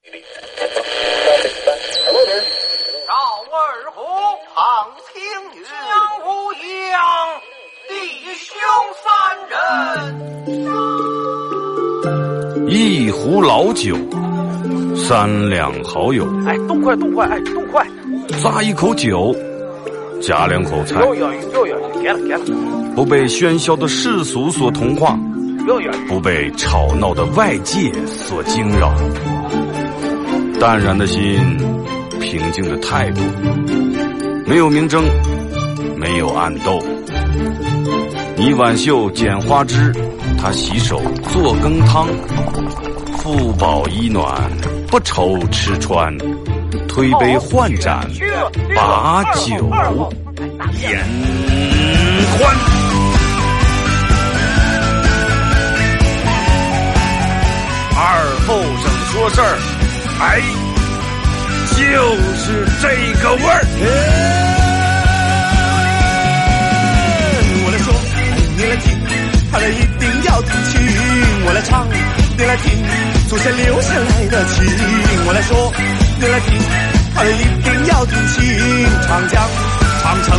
赵二虎，庞青云，江无恙，弟兄三人。一壶老酒，三两好友。哎，动快，动快，哎，动快！咂一口酒，夹两口菜。有有有有，给了给了。不被喧嚣的世俗所同化，有有。不被吵闹的外界所惊扰。淡然的心，平静的态度，没有明争，没有暗斗。你挽袖剪花枝，他洗手做羹汤，腹饱衣暖，不愁吃穿，推杯换盏，把酒言欢。二后生说事儿。哎，就是这个味儿。我来说，你来听，他来一定要听清。我来唱，你来听，祖先留下来的情。我来说，你来听，他来一定要听清。长江、长城、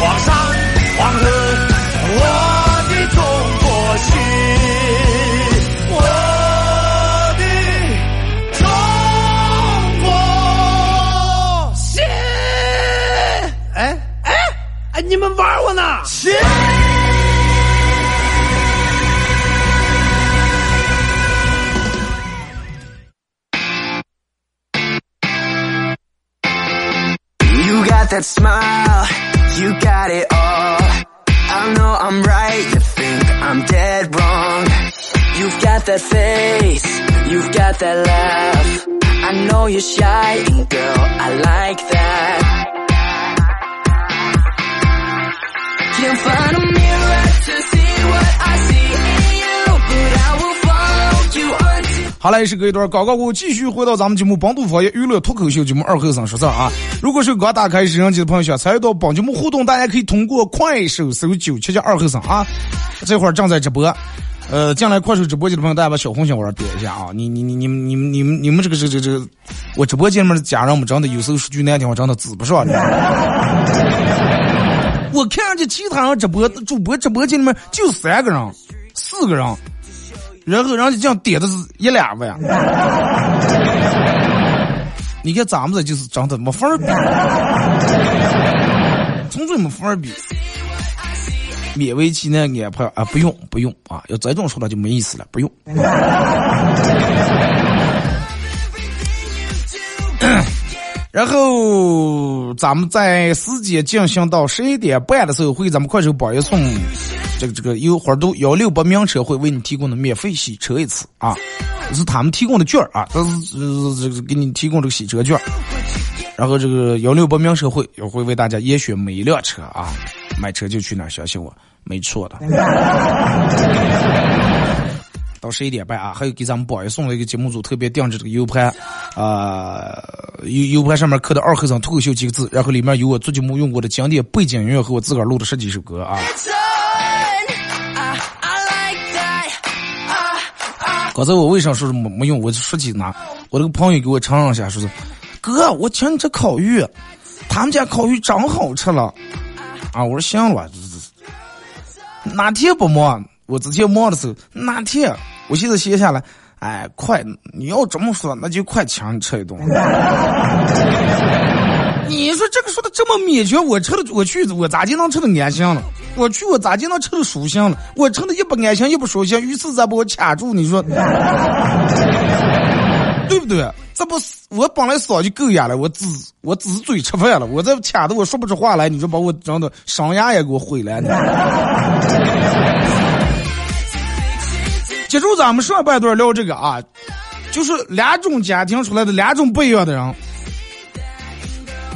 黄山、黄河，我的中国心。哎，你们玩我呢？切！You got that smile, you got it all. I know I'm right, you think I'm dead wrong. You've got that face, you've got that laugh. I know you're shy, girl, I like that. 好嘞，是隔一段广告过后，继续回到咱们节目《帮助方言娱乐脱口秀》节目二后生说事儿啊。如果是刚打开摄像机的朋友想参与到帮节目互动，大家可以通过快手搜九七七二后生啊。这会儿正在直播，呃，进来快手直播间的朋友，大家把小红心往上点一下啊。你你你你们你们你们你们这个这个这，我直播间里面的家人们真的有时候说句难听话，真的指不上。我看上去其他人直播主播直播间里面就三个人，四个人，然后人家这样点的是一两万。你看咱们这就是真的没法比，纯粹没法比。勉为其难安排啊，不用不用啊，要这种说的就没意思了，不用。然后咱们在时间进行到十一点半的时候，会咱们快手榜一送这个这个优花都幺六八名车会为你提供的免费洗车一次啊，是他们提供的券啊，这是这个给你提供这个洗车券。然后这个幺六八名车会也会为大家严选每一辆车啊，买车就去那儿，相信我，没错的。到十一点半啊，还有给咱们宝爷送了一个节目组特别定制这个 U 盘，啊，U U 盘上面刻的“二和尚脱口秀”几个字，然后里面有我做节目用过的经典背景音乐和我自个儿录的十几首歌啊。刚才我为啥说是没没用？我说起哪，我那个朋友给我承认一下，说是哥，我请你吃烤鱼，他们家烤鱼真好吃了。啊，我说行了，哪天不忙？我之前忙的时候，哪天？我现在歇下来，哎，快！你要这么说，那就快请你吃一顿。你说这个说的这么勉强，我吃的我去，我咋就能吃的安心了？我去，我咋就能吃的舒心了？我吃的一不安心，一不舒心，于是再把我卡住，你说 对不对？这不，我本来嗓就够哑了，我只我只是嘴吃饭了，我这卡的我说不出话来，你说把我整的伤牙也给我毁了呢。接着咱们上半段聊这个啊，就是两种家庭出来的两种不一样的人。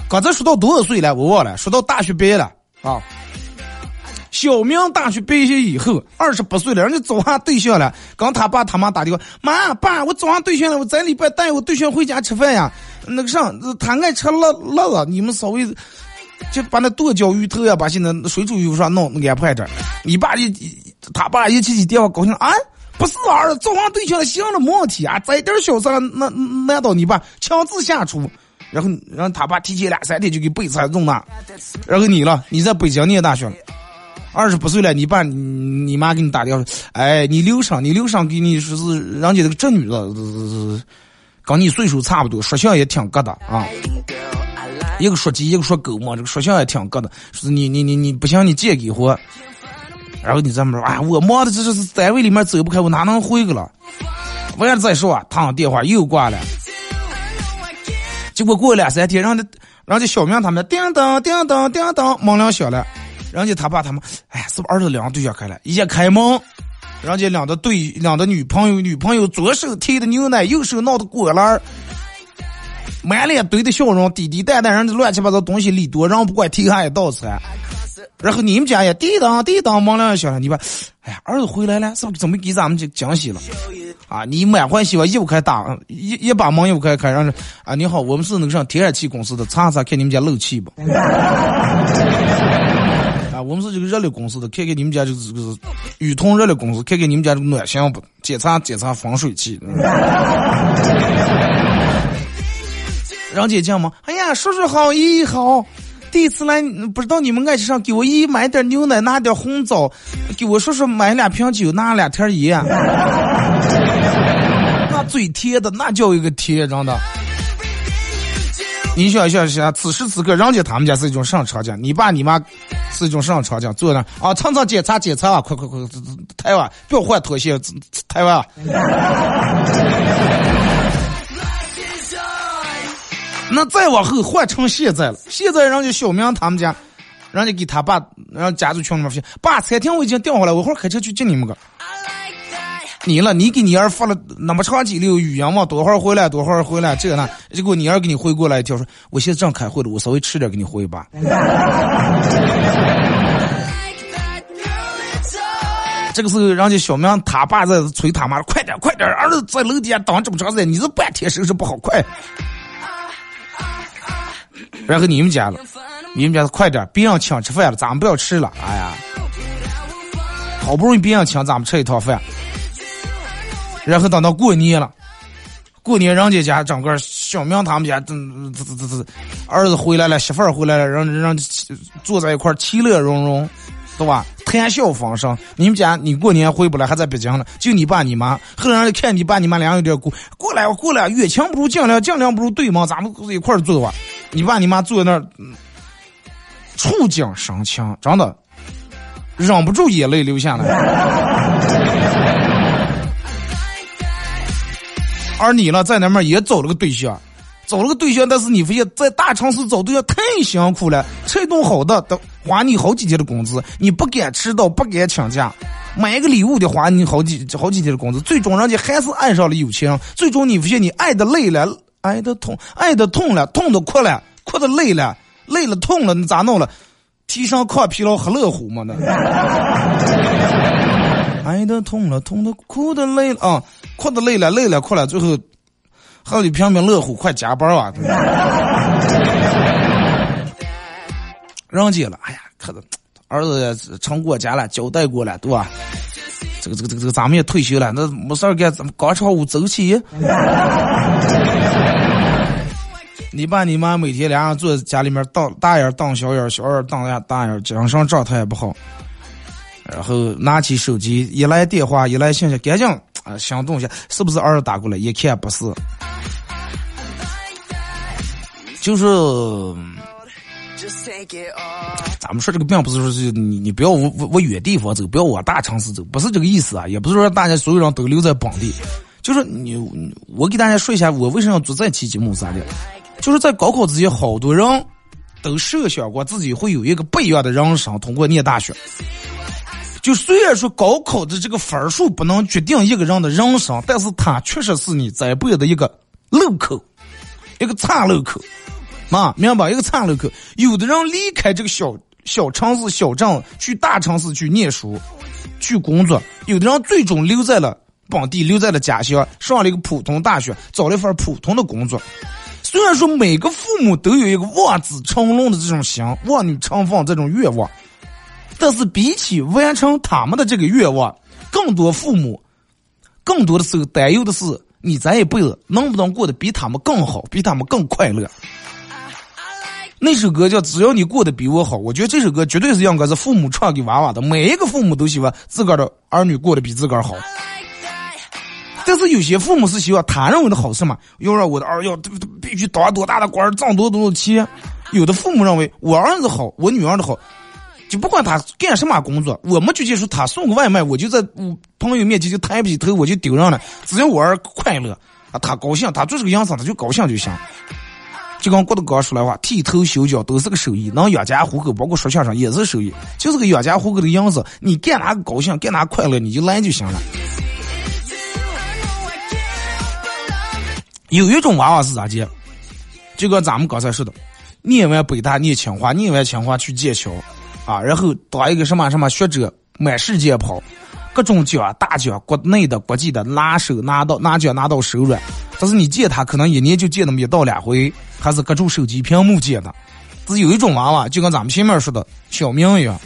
刚才说到多少岁了？我忘了。说到大学毕业了啊，小明大学毕业以后，二十八岁了，人家找上对象了。刚他爸他妈打电话，妈爸，我找上对象了，我这礼拜带我对象回家吃饭呀。那个啥，他爱吃辣辣子，你们稍微就把那剁椒鱼头呀，把现在水煮鱼上弄安排点。你爸一他爸一起起电话高兴啊。不是儿子，找上对象了行了，没问题啊，这点小事那难道你爸强制下厨？然后让他爸提前两三天就给备菜弄那，然后你了，你在北京念大学了，二十八岁了，你爸你妈给你打电话，哎，你刘上你刘上给你说是人家这个侄女子，跟你岁数差不多，说相也挺疙瘩啊。一个说鸡，一个说狗嘛，这个说相也挺疙瘩，说是你你你你不行，你借给我。然后你这么说，哎，我忙的这是单位里面走不开，我哪能回去了？完了再说，他电话又挂了。结果过了两三天，让家让家小明他们叮当叮当叮当门铃响了，人家他爸他们，哎，是不是儿子两对象开了？一开门，人家两个对两个女朋友，女朋友左手提的牛奶，右手拿的果篮满脸堆的笑容，滴滴答答，人家乱七八糟东西里多，人不管提下一道菜。然后你们家也滴当滴当门铃响了，你把，哎呀，儿子回来了，是不是准备给咱们这惊喜了？啊！你满欢喜吧，一不开打，一一把门又开开，让啊！你好，我们是那个上天然气公司的，查查看你们家漏气不？啊，我们是这个热力公司的，看看你们家这个这个宇通热力公司，看看你们家这个暖箱不？检查检查防水器。让姐讲吗？哎呀，叔叔好，姨姨好。第一次来，不知道你们爱吃啥，给我姨买点牛奶，拿点红枣，给我叔叔买两瓶酒，拿两条盐。那嘴甜的，那叫一个甜，真的。你想想想，此时此刻，人家他们家是一种什么场景？你爸你妈是一种什么场景？坐那啊，蹭蹭检查检查啊，快快快，台湾不要换拖鞋，台湾。那再往后换成现在了，现在人家小明他们家，人家给他爸，让家族群里面说，爸，餐厅我已经订好了，我一会儿开车去接你们个。你了，你给你儿发了那么长几溜语音嘛，多会儿回来，多会儿回来，这个呢，结果你儿给你回过来一条说，我现在正开会了，我稍微迟点给你回吧。这个时候，人家小明他爸在催他妈，快点快点，儿子在楼底下等这么长时间，你这半天收拾不好，快。然后你们家了，你们家快点，别让请吃饭了，咱们不要吃了。哎呀，好不容易别让请咱们吃一套饭。然后等到过年了，过年人家家整个小明他们家，这这这这儿子回来了，媳妇儿回来了，让让坐在一块其乐融融，对吧？谈笑风生。你们家你过年回不来，还在北京呢，就你爸你妈。后来看你爸你妈俩有点过过来过来，远亲不如近邻，近邻不如对门，咱们一块儿坐吧。你爸你妈坐在那儿，触景生情，真的忍不住眼泪流下来。而你呢，在那边也找了个对象，找了个对象，但是你发现，在大城市找对象太辛苦了，吃一顿好的都花你好几天的工资，你不敢迟到，不敢请假，买一个礼物得花你好几好几天的工资，最终人家还是爱上了有钱人，最终你发现你爱的累了。爱的痛，爱的痛了，痛的哭了，哭的累了，累了痛了，你咋弄了？提上抗疲劳喝乐虎嘛那。爱的痛了，痛的哭的累了啊，哭的累了，累了哭了，最后喝一瓶瓶乐虎，快加班啊！让接了，哎呀，可能儿子成过家了，交代过了，对吧？这个这个这个这个，咱们也退休了，那没事干，咱们广场舞走起。你爸你妈每天俩人坐在家里面，当大眼瞪小眼，小眼瞪大大眼，精神状态也不好。然后拿起手机，一来电话，一来信息，赶紧啊，想动一下，是不是儿子打过来？一看不是，就是。咱们说这个并不是说是你你不要往往远地方走，不要往大城市走，不是这个意思啊，也不是说大家所有人都留在本地，就是你我给大家说一下，我为什么要做这期节目啥的，就是在高考之前，好多人都设想过自己会有一个不一样的人生，通过念大学。就虽然说高考的这个分数不能决定一个人的人生，但是它确实是你这辈的一个路口，一个岔路口。嘛，明白吧一个岔路口，有的人离开这个小小城市、小镇，去大城市去念书、去工作；有的人最终留在了本地，留在了家乡，上了一个普通大学，找了一份普通的工作。虽然说每个父母都有一个望子成龙的这种心，望女成凤这种愿望，但是比起完成他们的这个愿望，更多父母更多的时候担忧的是你这一辈子能不能过得比他们更好，比他们更快乐。那首歌叫《只要你过得比我好》，我觉得这首歌绝对是应该是父母唱给娃娃的。每一个父母都希望自个儿的儿女过得比自个儿好。但是有些父母是希望他认为的好事嘛，要让我的儿要必须当多大的官，挣多多的钱。有的父母认为我儿子好，我女儿的好，就不管他干什么工作，我们就接受他送个外卖，我就在朋友面前就抬不起头，我就丢人了。只要我儿快乐啊，他高兴，他做这个样子，他就高兴就行。就跟郭德纲说的话，剃头修脚都是个手艺，能养家糊口，包括说相声也是手艺，就是个养家糊口的样子。你干哪个高兴，干哪个快乐，你就来就行了。有一种娃娃是咋接？就跟咱们刚才说的，念完北大念清华，念完清华去剑桥，啊，然后当一个什么什么学者，满世界跑，各种奖大奖，国内的、国际的拿手拿到拿奖拿到手软。但是你见他可能一年就见那么一到两回，还是隔住手机屏幕见的。是有一种娃娃，就跟咱们前面说的小明一样，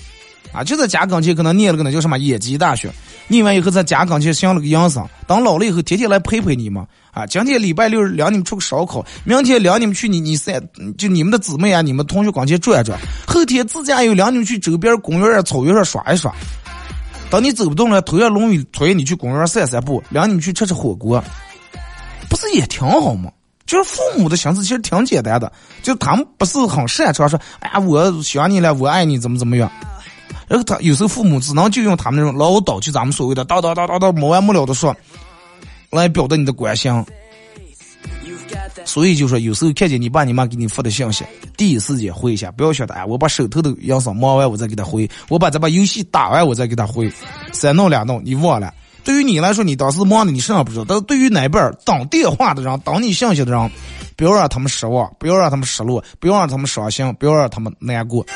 啊，就在家跟前可能念了个那叫什么野鸡大学，念完以后在家刚前相了个养生，等老了以后天天来陪陪你们。啊，今天礼拜六领你们出个烧烤，明天领你们去你你三就你们的姊妹啊，你们同学刚前转转，后天自驾游领你们去周边公园啊、草原上耍一耍。等你走不动了，头要龙雨推你去公园散散步，领你们去吃吃火锅。不是也挺好吗？就是父母的心思其实挺简单的，就他们不是很擅长说，哎呀，我想你了，我爱你，怎么怎么样。然后他有时候父母只能就用他们那种唠叨，就咱们所谓的叨叨叨叨叨，没完没了的说，来表达你的关心。所以就说，有时候看见你爸你妈给你发的信息，第一时间回一下，不要晓得哎，我把手头的养生忙完，我再给他回；我把这把游戏打完，我再给他回。三弄两弄，你忘了。对于你来说，你当时忙的，你身上不知道；但是对于哪边等电话的人、等你信息的人，不要让他们失望，不要让他们失落，不要让他们伤心，不要让他们难过。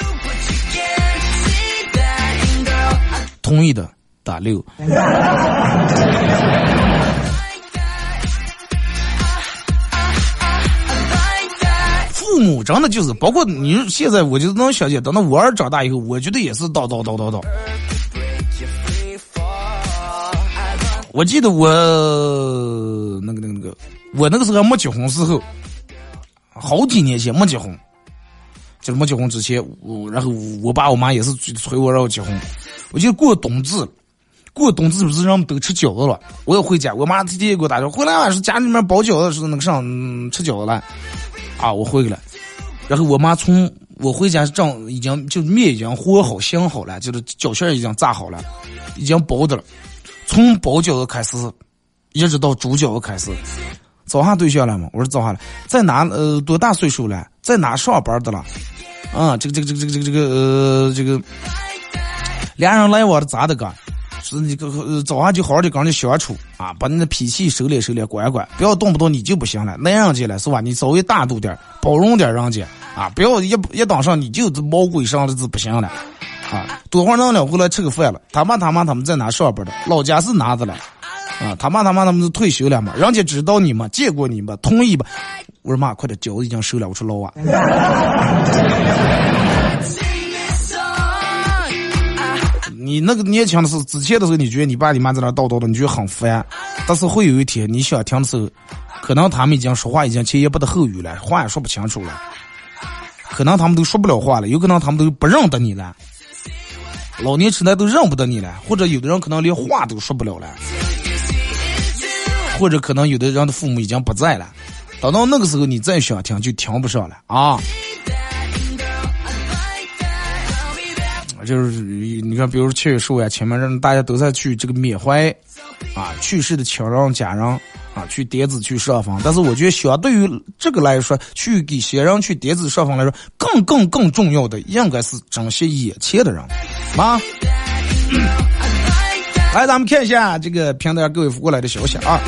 同意的打六。父母真的就是，包括你现在，我就能想见，等到我儿长大以后，我觉得也是叨叨叨叨叨。我记得我那个那个那个，我那个时候还没结婚时候，好几年前没结婚，就是没结婚之前，我然后我爸我妈也是催我让我结婚。我就过冬至，过冬至不是人们都吃饺子了，我要回家，我妈天天给我打电话，回来啊，是家里面包饺子，是那个上吃饺子了，啊，我回去了，然后我妈从我回家正已经就面已经和好醒好了，就是饺馅已经炸好了，已经包的了。从包饺子开始，一直到煮饺子开始，找下对象了吗？我说找下了，在哪？呃，多大岁数了？在哪上班的了？啊，这个这个这个这个这个呃，这个俩人来往的咋的个？是你个早上就好好的跟人家相处啊，把你的脾气收敛收敛，管管，不要动不动你就不行了，那样子了是吧？你稍微大度点，包容点人家啊，不要一一当上你就毛鬼上的字不行了。啊，多会儿弄了回来吃个饭了。他妈他妈他们在哪上班的？老家是哪的了？啊，他妈他妈他们是退休了嘛？人家知道你吗？见过你吗？同意吧？我说妈，快点，饺子已经收了。我说老啊。你那个年轻的时候，之前的时候，你觉得你爸你妈在那叨叨的，你觉得很烦。但是会有一天你想听的时候，可能他们已经说话已经前言不搭后语了，话也说不清楚了。可能他们都说不了话了，有可能他们都不认得你了，老年痴呆都认不得你了，或者有的人可能连话都说不了了，或者可能有的人的父母已经不在了，等到那个时候你再想听就听不上了啊！就是你看，比如说七月十五啊，前面人大家都在去这个缅怀啊去世的亲人家人。啊，去叠子去设防，但是我觉得相对于这个来说，去给先人去叠子设防来说，更更更重要的应该是珍惜眼前的人，啊。来，咱们看一下这个平台各位发过来的消息啊。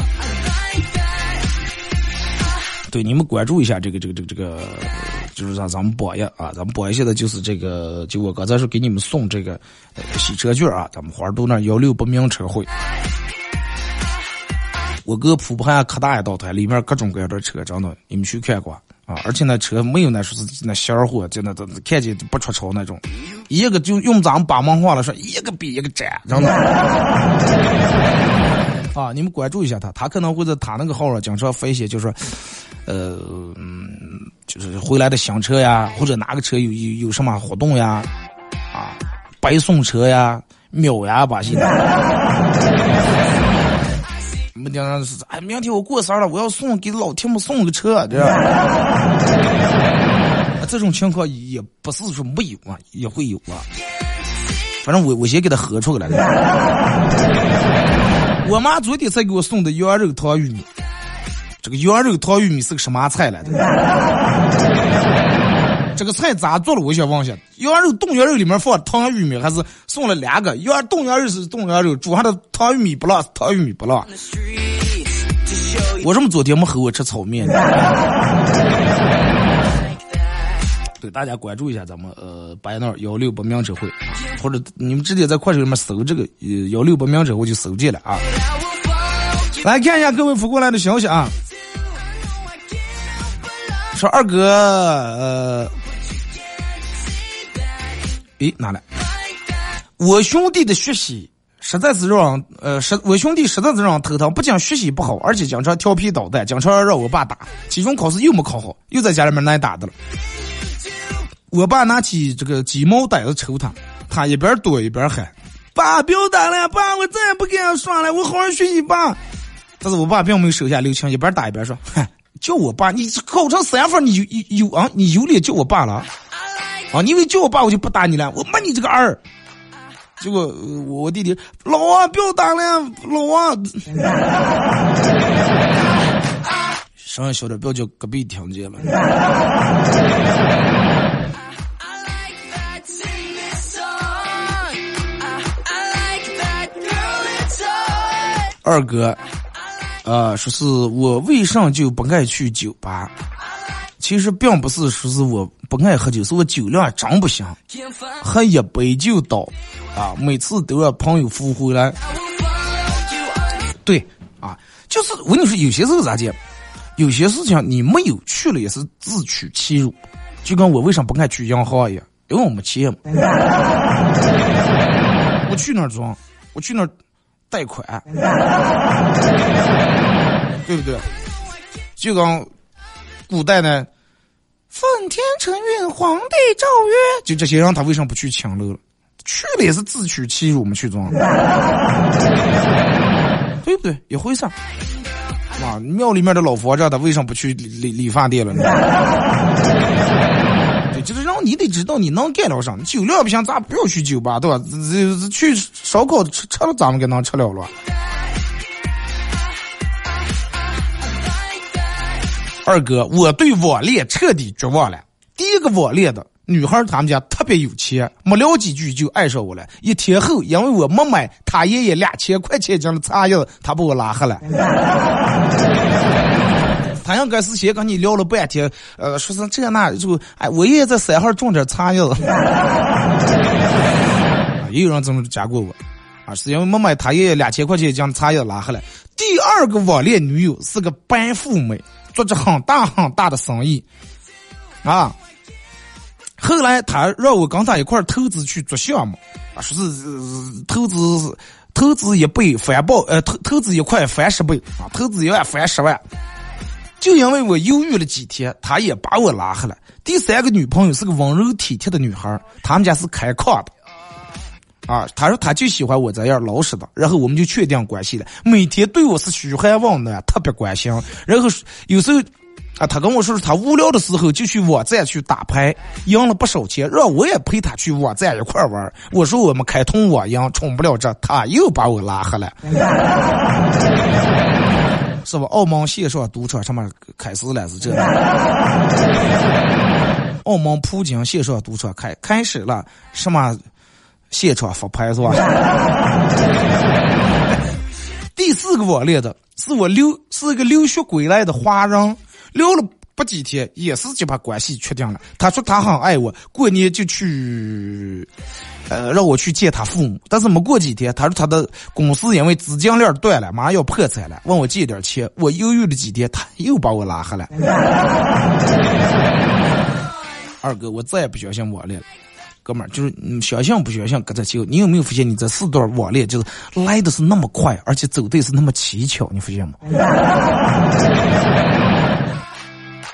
对，你们关注一下这个这个这个这个，就是咱咱们榜一下啊，咱们榜一现在就是这个，就我刚才说给你们送这个洗车券啊，咱们花都那幺六八名车会。我哥普盘可大一道台，里面各种各样的车，真的，你们去看过啊？而且那车没有那说是那小货，真的都看见不出丑那种，一个就用咱们八门话来说，一个比一个窄，真的。啊，你们关注一下他，他可能会在他那个号上经常发一些，就是，呃，嗯，就是回来的新车呀，或者哪个车有有有什么活动呀，啊，白送车呀，秒呀把戏。没经常是，哎，明天我过生日了，我要送给老铁们送个车，这样。这种情况也不是说没有啊，也会有啊。反正我我先给他喝出来了。我妈昨天才给我送的羊肉汤玉米，这个羊肉汤玉米是个什么菜来的？这个菜咋做的？我想问一下，羊肉冻羊肉里面放汤玉米，还是送了两个？羊冻羊肉是冻羊肉，煮上的汤玉米不辣，汤玉米不辣。我怎么昨天没和我吃炒面？对大家关注一下咱们呃白闹幺六八名车会，或者你们直接在快手里面搜这个呃幺六八名车会就搜见了啊。来看一下各位发过来的消息啊，说二哥呃，诶哪来？我兄弟的学习实在是让呃实我兄弟实在是让头疼，不仅学习不好，而且经常调皮捣蛋，经常让我爸打，期中考试又没考好，又在家里面挨打的了。我爸拿起这个鸡毛掸子抽他，他一边躲一边喊：“爸，不要打了，爸，我再也不跟他耍了，我好好学习爸。”但是我爸并没有手下留情，一边打一边说：“嗨，叫我爸，你考成三分，你有有啊？你有脸叫我爸了？啊，你以为叫我爸我就不打你了？我骂你这个儿！”结果我弟弟老王不要打了，老王，声音小点，不要叫隔壁听见了。二哥，啊，说是我为啥就不爱去酒吧？其实并不是说是我不爱喝酒，是我酒量真不行，喝一杯就倒，啊，每次都要朋友扶回来。对，啊，就是我跟你说，有些时候咋讲？有些事情你没有去了也是自取其辱，就跟我为啥不爱去银行一样，因为我没钱嘛。我去那儿装，我去那儿。贷款，对不对？就刚古代呢，奉天承运，皇帝诏曰，就这些人，他为什么不去抢楼了？去了也是自取其辱嘛，去装，对不对？一回事。啊，庙里面的老佛爷，他为什么不去理理理发店了呢？你得知道你能干了啥，酒量不行，咱不要去酒吧，对吧？去烧烤吃吃了，咱们给能吃了了。二哥，我对网恋彻底绝望了。第一个网恋的女孩，他们家特别有钱，没聊几句就爱上我了。一天后，因为我没买他爷爷两千块钱斤的茶叶，他把我拉黑了。他应该是先跟你聊了半天，呃，说是这那就，哎，我也在三号种点茶叶子。也有人这么讲过我，啊，是因为没买他爷爷两千块钱将茶叶拉下来。第二个网恋女友是个白富美，做着很大很大的生意，啊，后来他让我跟他一块投资去做项目，啊，说是投资投资一倍翻倍，呃，投投资一块翻十倍，啊，投资一万翻十万。就因为我犹豫了几天，他也把我拉黑了。第三个女朋友是个温柔体贴的女孩，他们家是开矿的。啊，他说他就喜欢我这样老实的，然后我们就确定关系了。每天对我是嘘寒问暖，特别关心。然后有时候，啊，他跟我说他无聊的时候就去网站去打牌，赢了不少钱，让我也陪他去网站一块玩。我说我们开通网赢，充不了这，他又把我拉黑了。是吧？澳门线上赌场什么开始了？是这。澳门葡京线上赌场开开始了，什么现场发牌是吧？第四个网恋的是我留是个留学归来的华人，聊了不几天，也是就把关系确定了。他说他很爱我，过年就去。呃，让我去见他父母，但是没过几天，他说他的公司因为资金链断了，马上要破产了，问我借点钱。我犹豫了几天，他又把我拉黑了。二哥，我再也不相信网恋了。哥们儿，就是你相信不相信搁这就，你有没有发现你这四段网恋就是来的是那么快，而且走的是那么蹊跷，你发现吗？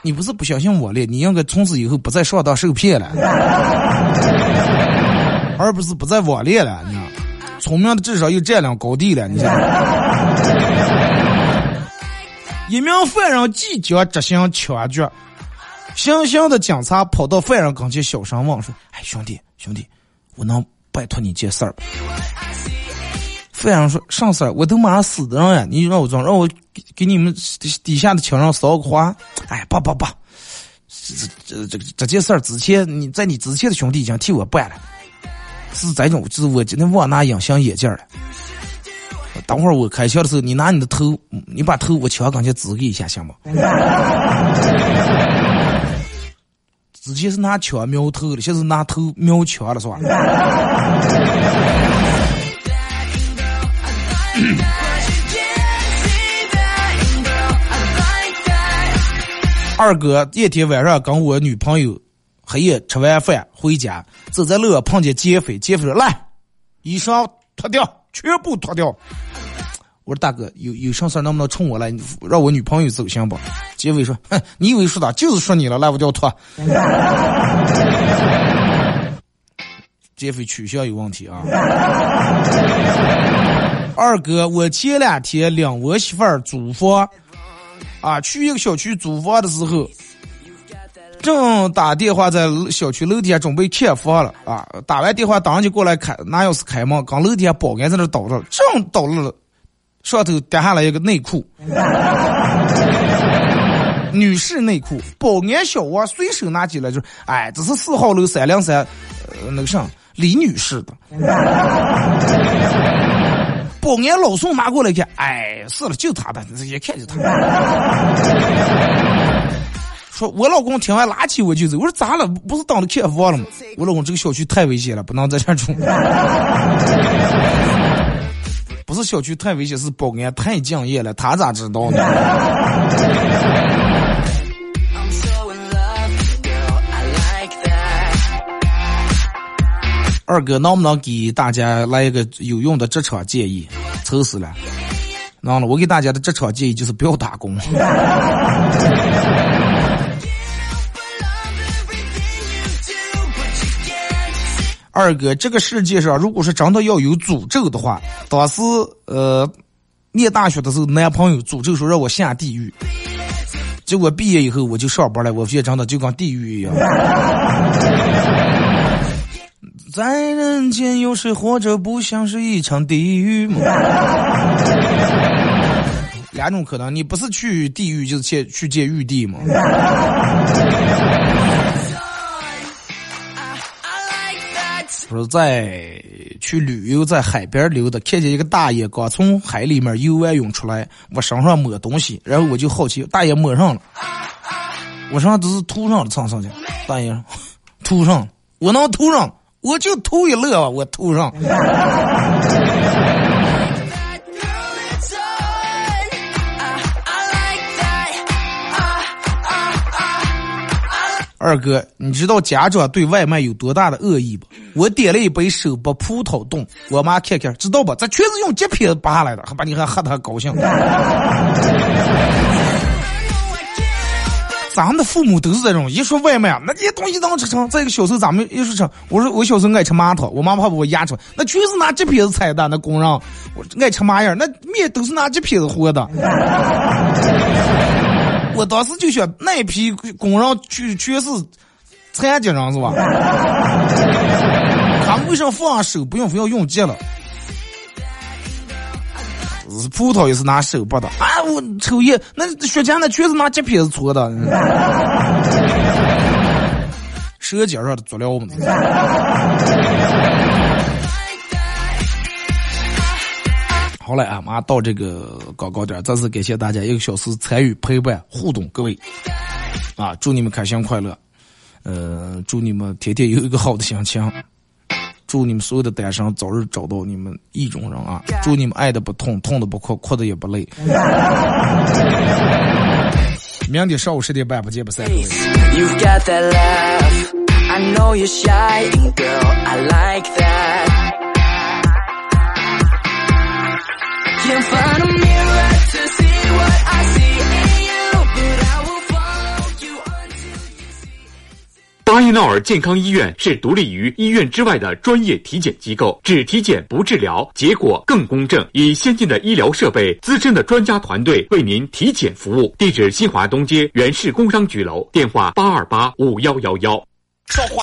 你不是不相信网恋，你应该从此以后不再上当受骗了，而不是不再网恋了，你知道。聪明的至少有占领高地了，你想。一名犯人即将执行枪决，行刑的警察跑到犯人跟前，小声问说：“哎，兄弟，兄弟，我能拜托你件事儿不？”犯人说：“上事儿？我都马上死的人呀！你让我装，让我给你们底下的情人捎个话。哎，不不不，这这这这件事儿之前你在你之前的兄弟已经替我办了。”是这种，就是我今天忘拿隐形眼镜了。等会儿我开枪的时候，你拿你的头，你把头我枪刚才指给一下，行吗？之前是拿枪瞄头的，现在是拿头瞄枪了，是吧？二哥，那天晚上跟我女朋友。黑夜吃完饭回家，走在路上碰见劫匪，劫匪说：“来，衣裳脱掉，全部脱掉。”我说：“大哥，有有啥事能不能冲我来，让我女朋友走行不？”劫匪说：“哼，你以为说的，就是说你了，来我就要脱。”劫匪取消有问题啊！二哥，我前两天领我媳妇儿租房，啊，去一个小区租房的时候。正打电话在小区楼底下准备看房了啊！打完电话，当就过来开拿钥匙开门，刚楼底下保安在那倒着，正倒了，上头掉下来一个内裤，女士内裤。保安小王随手拿起来就，哎，这是四号楼三零三，呃，那个啥李女士的。保安老宋拿过来看，哎，是了，就他的，一看就他。说，我老公听完拉起我就走。我说咋了？不是当着看房了吗？我老公这个小区太危险了，不能在这住。不是小区太危险，是保安太敬业了。他咋知道呢？二哥，能不能给大家来一个有用的职场建议？愁死了。能了，我给大家的职场建议就是不要打工。二哥，这个世界上，如果是真的要有诅咒的话，当时呃，念大学的时候，男朋友诅咒说让我下地狱，结果毕业以后我就上班了，我发现真的就跟地狱一样。在人间，有谁活着不像是一场地狱吗？两种可能，你不是去地狱，就是去去见玉帝吗？说在去旅游，在海边溜达，看见一个大爷刚从海里面游完泳出来，我身上抹东西，然后我就好奇，大爷抹上了，我身上都是涂 上了，蹭上去，大爷涂上，我能涂上，我就涂一乐，我涂上。二哥，你知道家长对外卖有多大的恶意不？我点了一杯手剥葡萄冻，我妈看看，知道不？这全是用洁癖扒来的，还把你还喝的高兴。咱们的父母都是这种，一说外卖啊，那些东西能吃成。再一个小时候咱们一说吃，我说我小时候爱吃馒头，我妈怕把我压出来，那全是拿洁癖子菜的，那工人，我爱吃嘛样，那面都是拿洁癖子和的。我当时就想，那批工人去全是残疾人是吧？他们为什么放手不用，非要用脚了？是葡萄也是拿手剥的啊！我抽烟，那雪茄那全是拿洁癖子搓的，舌尖上的佐料嘛。好了啊，马上到这个广告点，再次感谢大家一个小时参与陪伴互动，各位啊，祝你们开心快乐，呃，祝你们天天有一个好的心情，祝你们所有的单身早日找到你们意中人啊，祝你们爱的不痛，痛的不哭，哭的也不累。明天上午十点半不见不散，巴彦淖尔健康医院是独立于医院之外的专业体检机构，只体检不治疗，结果更公正，以先进的医疗设备、资深的专家团队为您体检服务。地址：新华东街原市工商局楼，电话：八二八五幺幺幺。说话。